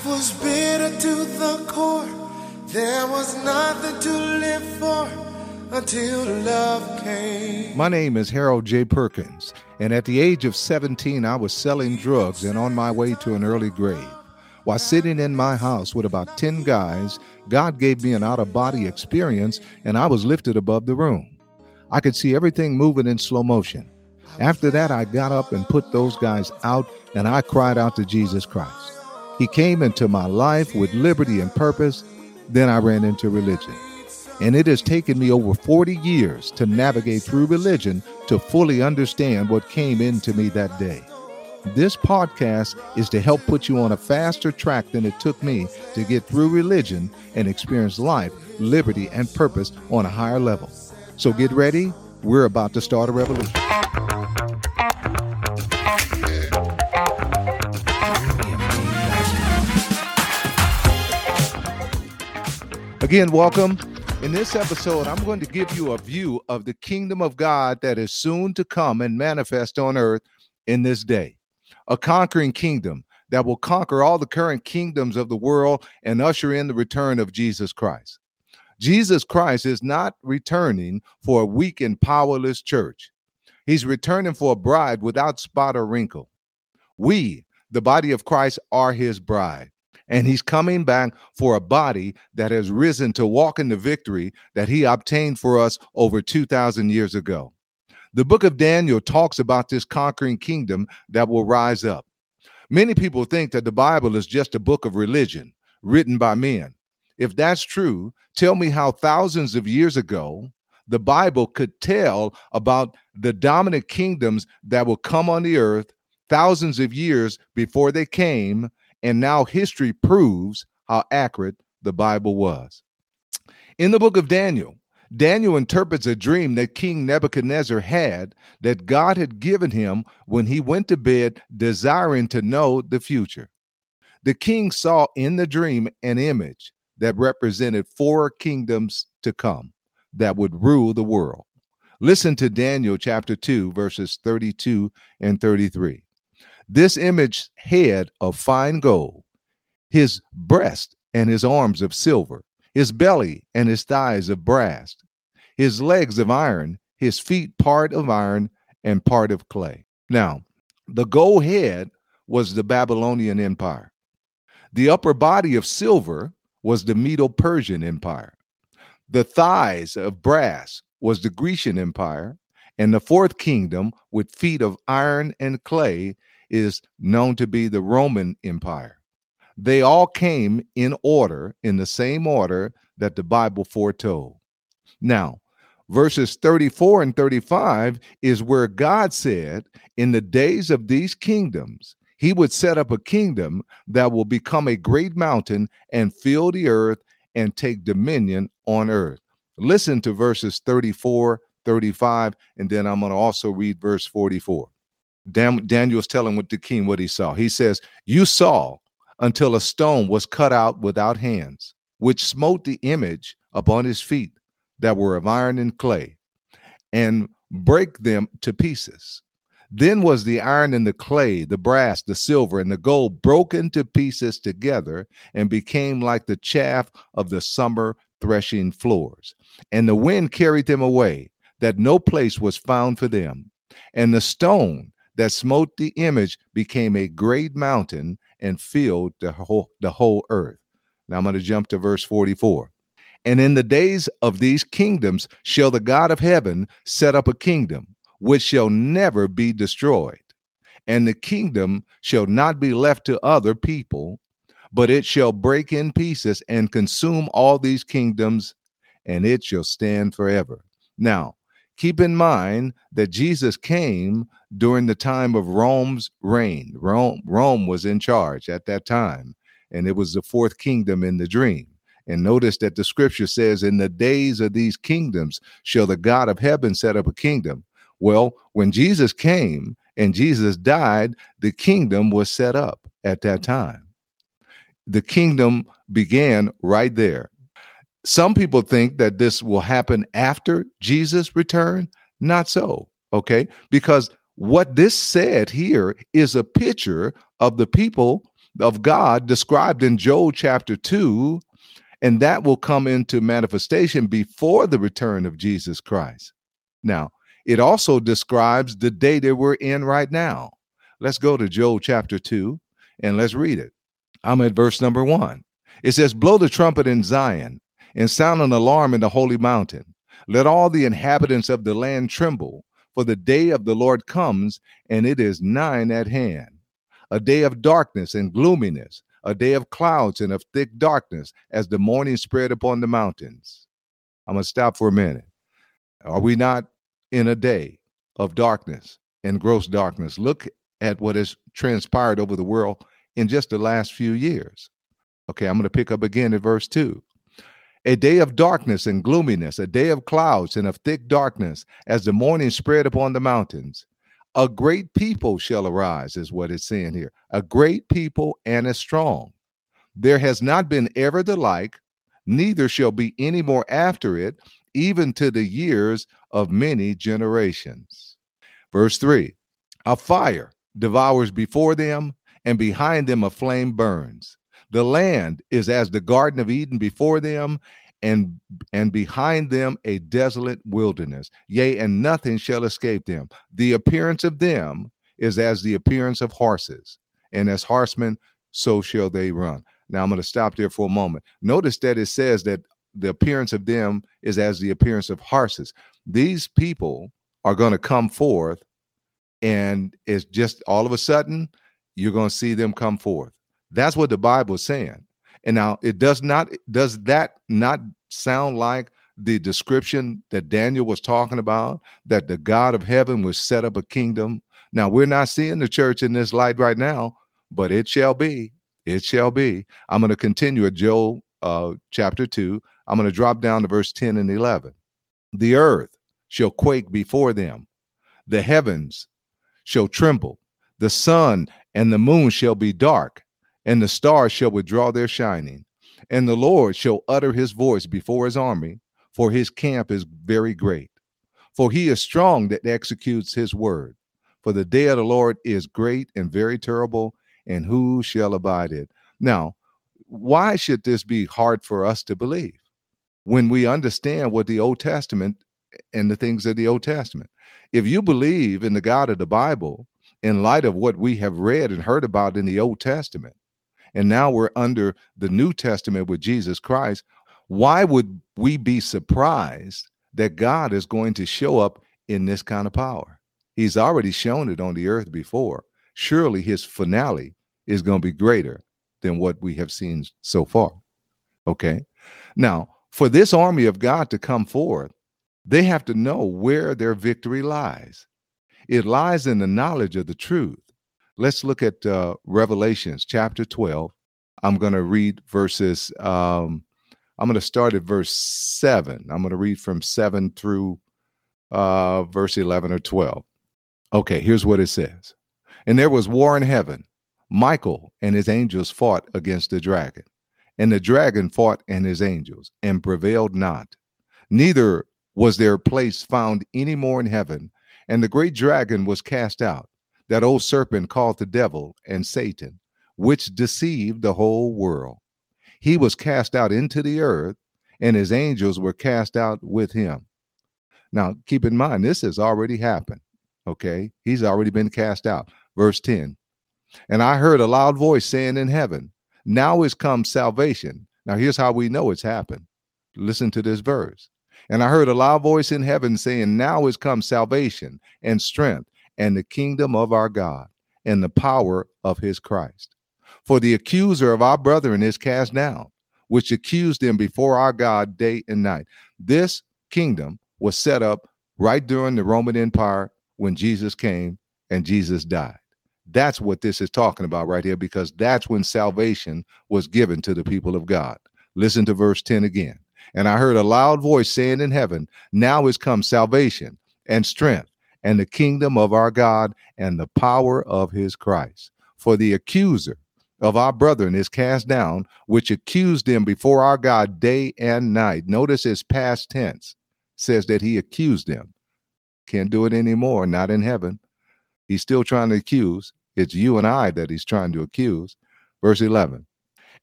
Life was bitter to the core. There was nothing to live for until love came. My name is Harold J. Perkins, and at the age of 17, I was selling drugs and on my way to an early grave. While sitting in my house with about 10 guys, God gave me an out of body experience, and I was lifted above the room. I could see everything moving in slow motion. After that, I got up and put those guys out, and I cried out to Jesus Christ. He came into my life with liberty and purpose. Then I ran into religion. And it has taken me over 40 years to navigate through religion to fully understand what came into me that day. This podcast is to help put you on a faster track than it took me to get through religion and experience life, liberty, and purpose on a higher level. So get ready. We're about to start a revolution. Again, welcome. In this episode, I'm going to give you a view of the kingdom of God that is soon to come and manifest on earth in this day. A conquering kingdom that will conquer all the current kingdoms of the world and usher in the return of Jesus Christ. Jesus Christ is not returning for a weak and powerless church. He's returning for a bride without spot or wrinkle. We, the body of Christ, are his bride and he's coming back for a body that has risen to walk in the victory that he obtained for us over 2,000 years ago. The book of Daniel talks about this conquering kingdom that will rise up. Many people think that the Bible is just a book of religion written by men. If that's true, tell me how thousands of years ago the Bible could tell about the dominant kingdoms that will come on the earth thousands of years before they came and now history proves how accurate the Bible was. In the book of Daniel, Daniel interprets a dream that King Nebuchadnezzar had that God had given him when he went to bed desiring to know the future. The king saw in the dream an image that represented four kingdoms to come that would rule the world. Listen to Daniel chapter 2, verses 32 and 33. This image head of fine gold, his breast and his arms of silver, his belly and his thighs of brass, his legs of iron, his feet part of iron and part of clay. Now, the gold head was the Babylonian Empire. The upper body of silver was the Medo Persian Empire. The thighs of brass was the Grecian Empire. And the fourth kingdom, with feet of iron and clay, is known to be the Roman Empire. They all came in order, in the same order that the Bible foretold. Now, verses 34 and 35 is where God said, In the days of these kingdoms, he would set up a kingdom that will become a great mountain and fill the earth and take dominion on earth. Listen to verses 34, 35, and then I'm going to also read verse 44. Dan- Daniel's telling the king what he saw. He says, You saw until a stone was cut out without hands, which smote the image upon his feet that were of iron and clay, and break them to pieces. Then was the iron and the clay, the brass, the silver, and the gold broken to pieces together and became like the chaff of the summer threshing floors. And the wind carried them away, that no place was found for them. And the stone that smote the image became a great mountain and filled the whole, the whole earth. Now I'm going to jump to verse 44. And in the days of these kingdoms shall the God of heaven set up a kingdom which shall never be destroyed. And the kingdom shall not be left to other people, but it shall break in pieces and consume all these kingdoms, and it shall stand forever. Now, Keep in mind that Jesus came during the time of Rome's reign. Rome, Rome was in charge at that time, and it was the fourth kingdom in the dream. And notice that the scripture says, In the days of these kingdoms shall the God of heaven set up a kingdom. Well, when Jesus came and Jesus died, the kingdom was set up at that time. The kingdom began right there. Some people think that this will happen after Jesus' return. Not so, okay? Because what this said here is a picture of the people of God described in Joel chapter 2, and that will come into manifestation before the return of Jesus Christ. Now, it also describes the day that we're in right now. Let's go to Joel chapter 2 and let's read it. I'm at verse number 1. It says, Blow the trumpet in Zion and sound an alarm in the holy mountain. Let all the inhabitants of the land tremble, for the day of the Lord comes, and it is nigh at hand. A day of darkness and gloominess, a day of clouds and of thick darkness, as the morning spread upon the mountains. I'm going to stop for a minute. Are we not in a day of darkness and gross darkness? Look at what has transpired over the world in just the last few years. Okay, I'm going to pick up again at verse 2. A day of darkness and gloominess, a day of clouds and of thick darkness, as the morning spread upon the mountains. A great people shall arise, is what it's saying here. A great people and a strong. There has not been ever the like, neither shall be any more after it, even to the years of many generations. Verse 3 A fire devours before them, and behind them a flame burns. The land is as the Garden of Eden before them, and and behind them a desolate wilderness. Yea, and nothing shall escape them. The appearance of them is as the appearance of horses, and as horsemen, so shall they run. Now I'm going to stop there for a moment. Notice that it says that the appearance of them is as the appearance of horses. These people are going to come forth, and it's just all of a sudden you're going to see them come forth. That's what the Bible is saying. And now it does not does that not sound like the description that Daniel was talking about that the God of heaven would set up a kingdom. Now we're not seeing the church in this light right now, but it shall be. It shall be. I'm going to continue at Joel uh, chapter 2. I'm going to drop down to verse 10 and 11. The earth shall quake before them, the heavens shall tremble, the sun and the moon shall be dark, and the stars shall withdraw their shining. And the Lord shall utter his voice before his army, for his camp is very great. For he is strong that executes his word. For the day of the Lord is great and very terrible, and who shall abide it? Now, why should this be hard for us to believe when we understand what the Old Testament and the things of the Old Testament? If you believe in the God of the Bible, in light of what we have read and heard about in the Old Testament, and now we're under the New Testament with Jesus Christ, why would we be surprised that God is going to show up in this kind of power? He's already shown it on the earth before. Surely his finale is going to be greater than what we have seen so far. Okay. Now, for this army of God to come forth, they have to know where their victory lies. It lies in the knowledge of the truth. Let's look at uh, Revelations chapter 12. I'm going to read verses, um, I'm going to start at verse 7. I'm going to read from 7 through uh, verse 11 or 12. Okay, here's what it says. And there was war in heaven. Michael and his angels fought against the dragon. And the dragon fought and his angels and prevailed not. Neither was their place found any more in heaven. And the great dragon was cast out that old serpent called the devil and Satan, which deceived the whole world. He was cast out into the earth, and his angels were cast out with him. Now, keep in mind, this has already happened. Okay. He's already been cast out. Verse 10 And I heard a loud voice saying in heaven, Now is come salvation. Now, here's how we know it's happened. Listen to this verse. And I heard a loud voice in heaven saying, Now is come salvation and strength and the kingdom of our God and the power of his Christ. For the accuser of our brethren is cast down, which accused them before our God day and night. This kingdom was set up right during the Roman Empire when Jesus came and Jesus died. That's what this is talking about right here, because that's when salvation was given to the people of God. Listen to verse 10 again. And I heard a loud voice saying in heaven, Now is come salvation and strength and the kingdom of our God and the power of his Christ. For the accuser of our brethren is cast down, which accused them before our God day and night. Notice his past tense says that he accused them. Can't do it anymore, not in heaven. He's still trying to accuse. It's you and I that he's trying to accuse. Verse 11.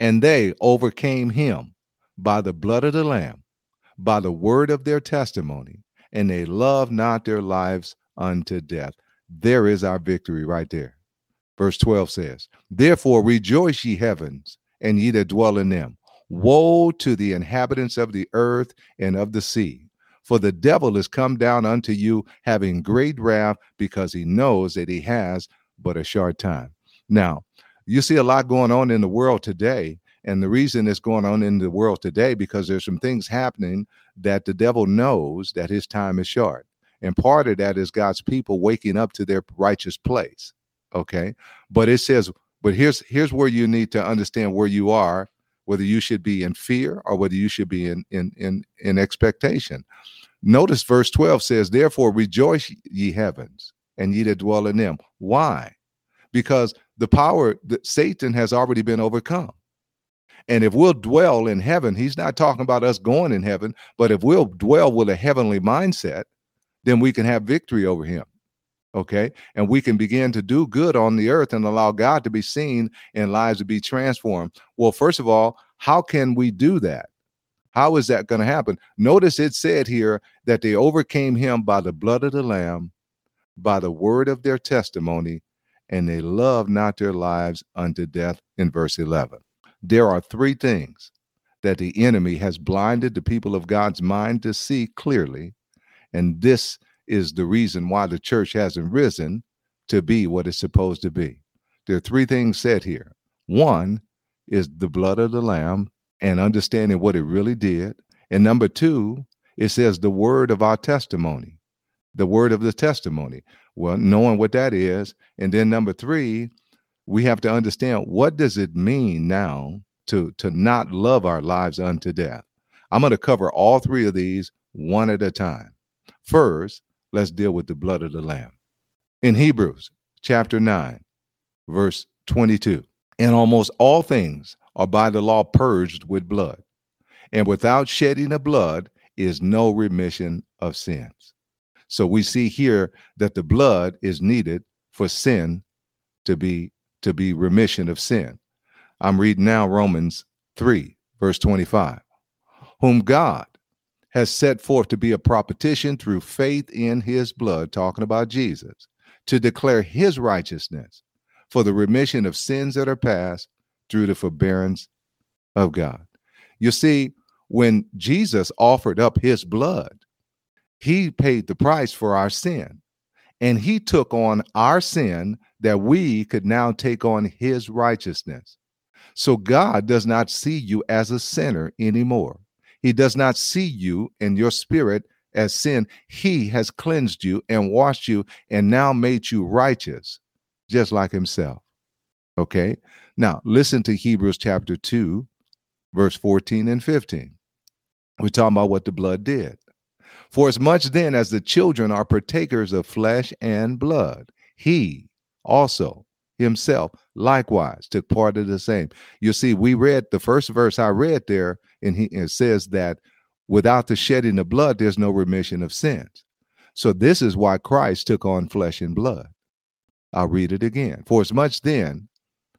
And they overcame him by the blood of the Lamb, by the word of their testimony, and they loved not their lives unto death. There is our victory right there. Verse 12 says, Therefore rejoice, ye heavens, and ye that dwell in them. Woe to the inhabitants of the earth and of the sea. For the devil is come down unto you, having great wrath, because he knows that he has but a short time. Now, you see a lot going on in the world today. And the reason it's going on in the world today, because there's some things happening that the devil knows that his time is short. And part of that is God's people waking up to their righteous place. Okay. But it says, but here's here's where you need to understand where you are, whether you should be in fear or whether you should be in in in, in expectation. Notice verse 12 says, Therefore rejoice ye heavens, and ye that dwell in them. Why? Because the power that Satan has already been overcome. And if we'll dwell in heaven, he's not talking about us going in heaven, but if we'll dwell with a heavenly mindset, then we can have victory over him. Okay. And we can begin to do good on the earth and allow God to be seen and lives to be transformed. Well, first of all, how can we do that? How is that going to happen? Notice it said here that they overcame him by the blood of the Lamb, by the word of their testimony, and they loved not their lives unto death in verse 11. There are three things that the enemy has blinded the people of God's mind to see clearly, and this is the reason why the church hasn't risen to be what it's supposed to be. There are three things said here. One is the blood of the Lamb and understanding what it really did. And number two, it says the word of our testimony, the word of the testimony. Well, knowing what that is. And then number three, we have to understand what does it mean now to, to not love our lives unto death. I'm going to cover all three of these one at a time. First, let's deal with the blood of the Lamb. In Hebrews chapter 9, verse 22, and almost all things are by the law purged with blood, and without shedding of blood is no remission of sins. So we see here that the blood is needed for sin to be to be remission of sin. I'm reading now Romans 3 verse 25. Whom God has set forth to be a propitiation through faith in his blood, talking about Jesus, to declare his righteousness for the remission of sins that are past through the forbearance of God. You see, when Jesus offered up his blood, he paid the price for our sin. And he took on our sin that we could now take on his righteousness. So God does not see you as a sinner anymore. He does not see you and your spirit as sin. He has cleansed you and washed you and now made you righteous, just like himself. Okay. Now, listen to Hebrews chapter 2, verse 14 and 15. We're talking about what the blood did. For as much then as the children are partakers of flesh and blood, he also himself likewise took part of the same. You see, we read the first verse I read there and he it says that without the shedding of blood, there's no remission of sins. So this is why Christ took on flesh and blood. I'll read it again. For as much then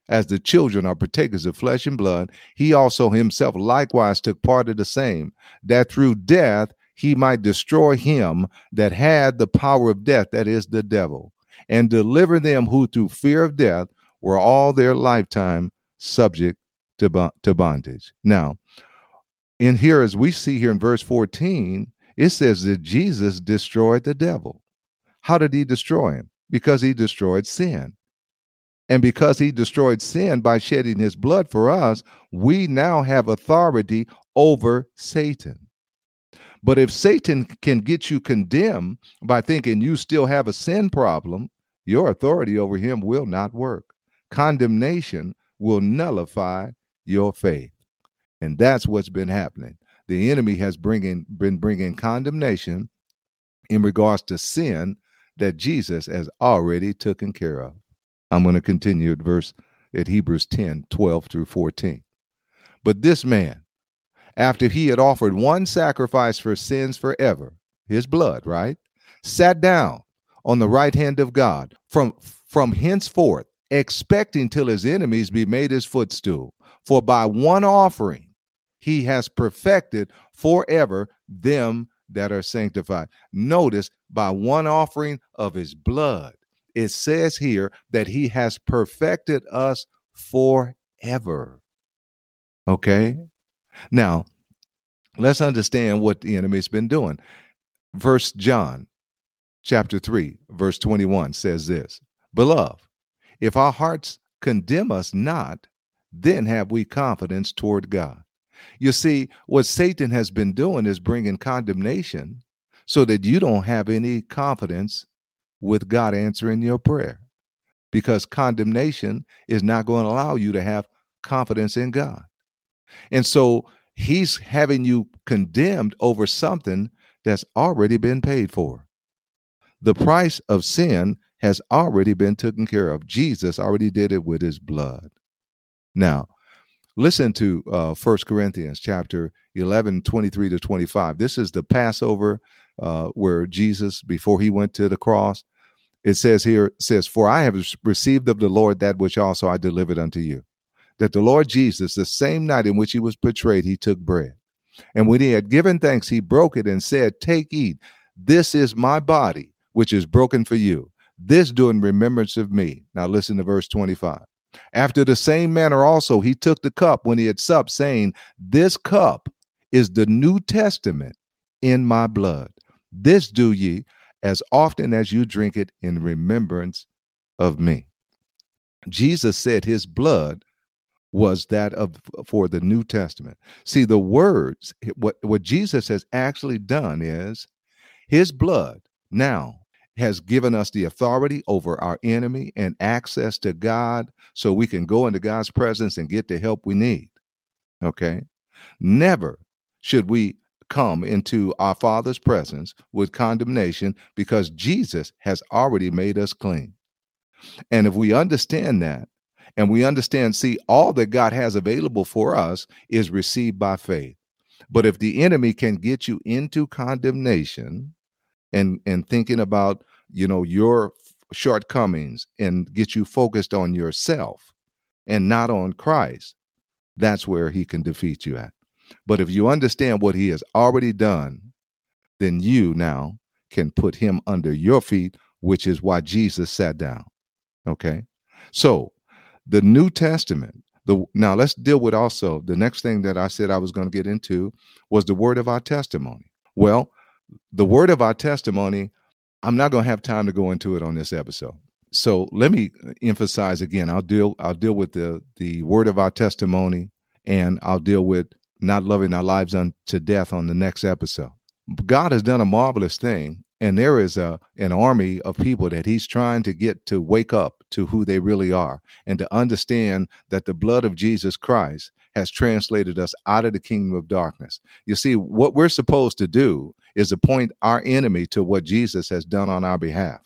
as the children are partakers of flesh and blood, he also himself likewise took part of the same, that through death he might destroy him that had the power of death, that is the devil, and deliver them who through fear of death were all their lifetime subject to, to bondage. Now, in here, as we see here in verse 14, it says that Jesus destroyed the devil. How did he destroy him? Because he destroyed sin. And because he destroyed sin by shedding his blood for us, we now have authority over Satan. But if Satan can get you condemned by thinking you still have a sin problem, your authority over him will not work. Condemnation will nullify your faith. And that's what's been happening. The enemy has bringing, been bringing condemnation in regards to sin that Jesus has already taken care of. I'm going to continue at verse at Hebrews 10, 12 through 14. But this man, after he had offered one sacrifice for sins forever, his blood, right? Sat down on the right hand of God from from henceforth expecting till his enemies be made his footstool. For by one offering he has perfected forever them that are sanctified. Notice by one offering of his blood, it says here that he has perfected us forever. Okay. Mm-hmm. Now, let's understand what the enemy's been doing. Verse John chapter 3, verse 21 says this Beloved, if our hearts condemn us not, then have we confidence toward God. You see, what Satan has been doing is bringing condemnation so that you don't have any confidence with God answering your prayer because condemnation is not going to allow you to have confidence in God. And so he's having you condemned over something that's already been paid for. The price of sin has already been taken care of. Jesus already did it with his blood. Now, listen to uh, 1 Corinthians chapter 11, 23 to 25. This is the Passover uh, where Jesus, before he went to the cross, it says here, it says, For I have received of the Lord that which also I delivered unto you. That the Lord Jesus, the same night in which he was betrayed, he took bread. And when he had given thanks, he broke it and said, Take, eat. This is my body, which is broken for you. This do in remembrance of me. Now listen to verse 25. After the same manner also, he took the cup when he had supped, saying, This cup is the New Testament in my blood. This do ye as often as you drink it in remembrance of me. Jesus said his blood was that of for the New Testament. See, the words, what, what Jesus has actually done is his blood now has given us the authority over our enemy and access to God so we can go into God's presence and get the help we need. Okay. Never should we come into our Father's presence with condemnation because Jesus has already made us clean. And if we understand that, and we understand, see, all that God has available for us is received by faith. But if the enemy can get you into condemnation and and thinking about, you know, your shortcomings and get you focused on yourself and not on Christ, that's where he can defeat you at. But if you understand what he has already done, then you now can put him under your feet, which is why Jesus sat down. Okay. So the New Testament, the now let's deal with also the next thing that I said I was going to get into was the word of our testimony. Well, the word of our testimony, I'm not going to have time to go into it on this episode. So let me uh, emphasize again. I'll deal I'll deal with the the word of our testimony and I'll deal with not loving our lives unto death on the next episode. God has done a marvelous thing, and there is a an army of people that He's trying to get to wake up to who they really are and to understand that the blood of Jesus Christ has translated us out of the kingdom of darkness. You see, what we're supposed to do is appoint our enemy to what Jesus has done on our behalf.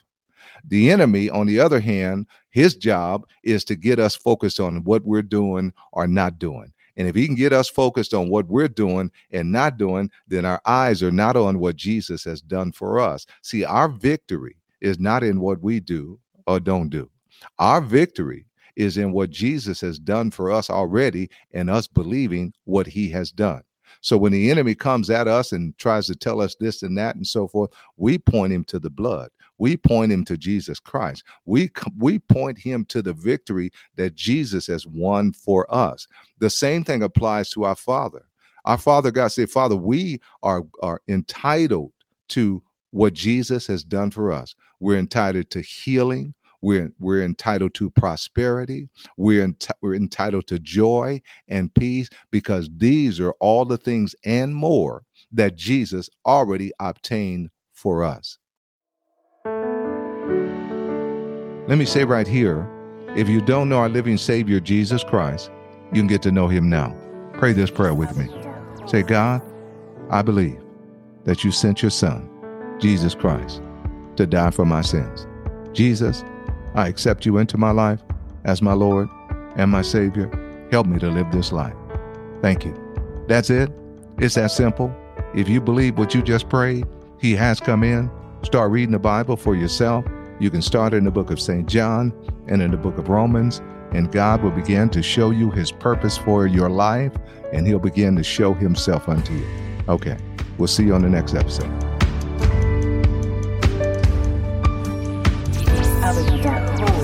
The enemy, on the other hand, his job is to get us focused on what we're doing or not doing. And if he can get us focused on what we're doing and not doing, then our eyes are not on what Jesus has done for us. See, our victory is not in what we do or don't do. Our victory is in what Jesus has done for us already and us believing what he has done. So when the enemy comes at us and tries to tell us this and that and so forth, we point him to the blood. We point him to Jesus Christ. We we point him to the victory that Jesus has won for us. The same thing applies to our Father. Our Father God said, Father, we are are entitled to what Jesus has done for us. We're entitled to healing. We're, we're entitled to prosperity. We're, we're entitled to joy and peace because these are all the things and more that Jesus already obtained for us. Let me say right here if you don't know our living Savior, Jesus Christ, you can get to know him now. Pray this prayer with me. Say, God, I believe that you sent your Son, Jesus Christ, to die for my sins. Jesus, I accept you into my life as my Lord and my Savior. Help me to live this life. Thank you. That's it. It's that simple. If you believe what you just prayed, He has come in. Start reading the Bible for yourself You can start in the book of St. John and in the book of Romans, and God will begin to show you his purpose for your life, and he'll begin to show himself unto you. Okay, we'll see you on the next episode. Avenue.com.